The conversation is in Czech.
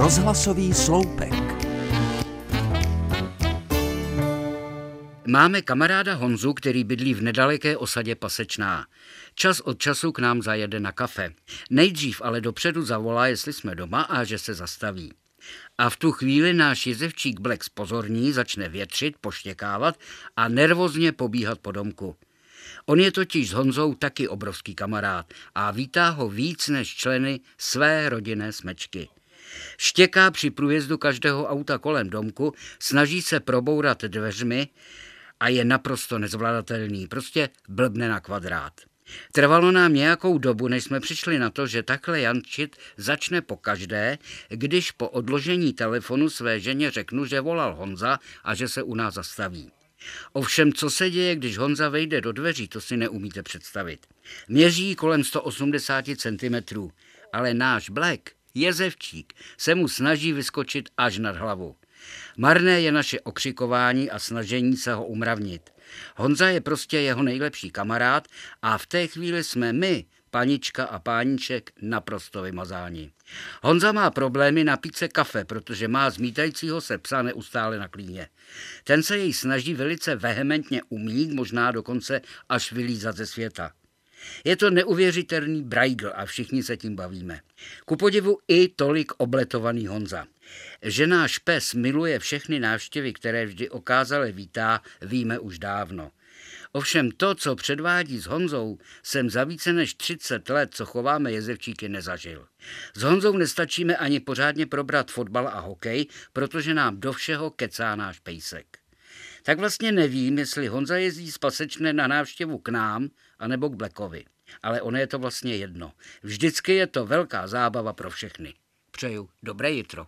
Rozhlasový sloupek. Máme kamaráda Honzu, který bydlí v nedaleké osadě Pasečná. Čas od času k nám zajede na kafe. Nejdřív ale dopředu zavolá, jestli jsme doma a že se zastaví. A v tu chvíli náš jezevčík Black pozorní začne větřit, poštěkávat a nervozně pobíhat po domku. On je totiž s Honzou taky obrovský kamarád a vítá ho víc než členy své rodinné smečky. Štěká při průjezdu každého auta kolem domku, snaží se probourat dveřmi a je naprosto nezvladatelný, prostě blbne na kvadrát. Trvalo nám nějakou dobu, než jsme přišli na to, že takhle Jančit začne po každé, když po odložení telefonu své ženě řeknu, že volal Honza a že se u nás zastaví. Ovšem, co se děje, když Honza vejde do dveří, to si neumíte představit. Měří kolem 180 cm, ale náš Black, jezevčík, se mu snaží vyskočit až nad hlavu. Marné je naše okřikování a snažení se ho umravnit. Honza je prostě jeho nejlepší kamarád a v té chvíli jsme my, panička a páníček, naprosto vymazáni. Honza má problémy napít se kafe, protože má zmítajícího se psa neustále na klíně. Ten se jej snaží velice vehementně umít, možná dokonce až vylízat ze světa. Je to neuvěřitelný brajgl a všichni se tím bavíme. Ku podivu i tolik obletovaný Honza. Že náš pes miluje všechny návštěvy, které vždy okázale vítá, víme už dávno. Ovšem to, co předvádí s Honzou, jsem za více než 30 let, co chováme jezevčíky, nezažil. S Honzou nestačíme ani pořádně probrat fotbal a hokej, protože nám do všeho kecá náš pejsek. Tak vlastně nevím, jestli Honza jezdí z Pasečné na návštěvu k nám, anebo k Blackovi. Ale ono je to vlastně jedno. Vždycky je to velká zábava pro všechny. Přeju dobré jitro.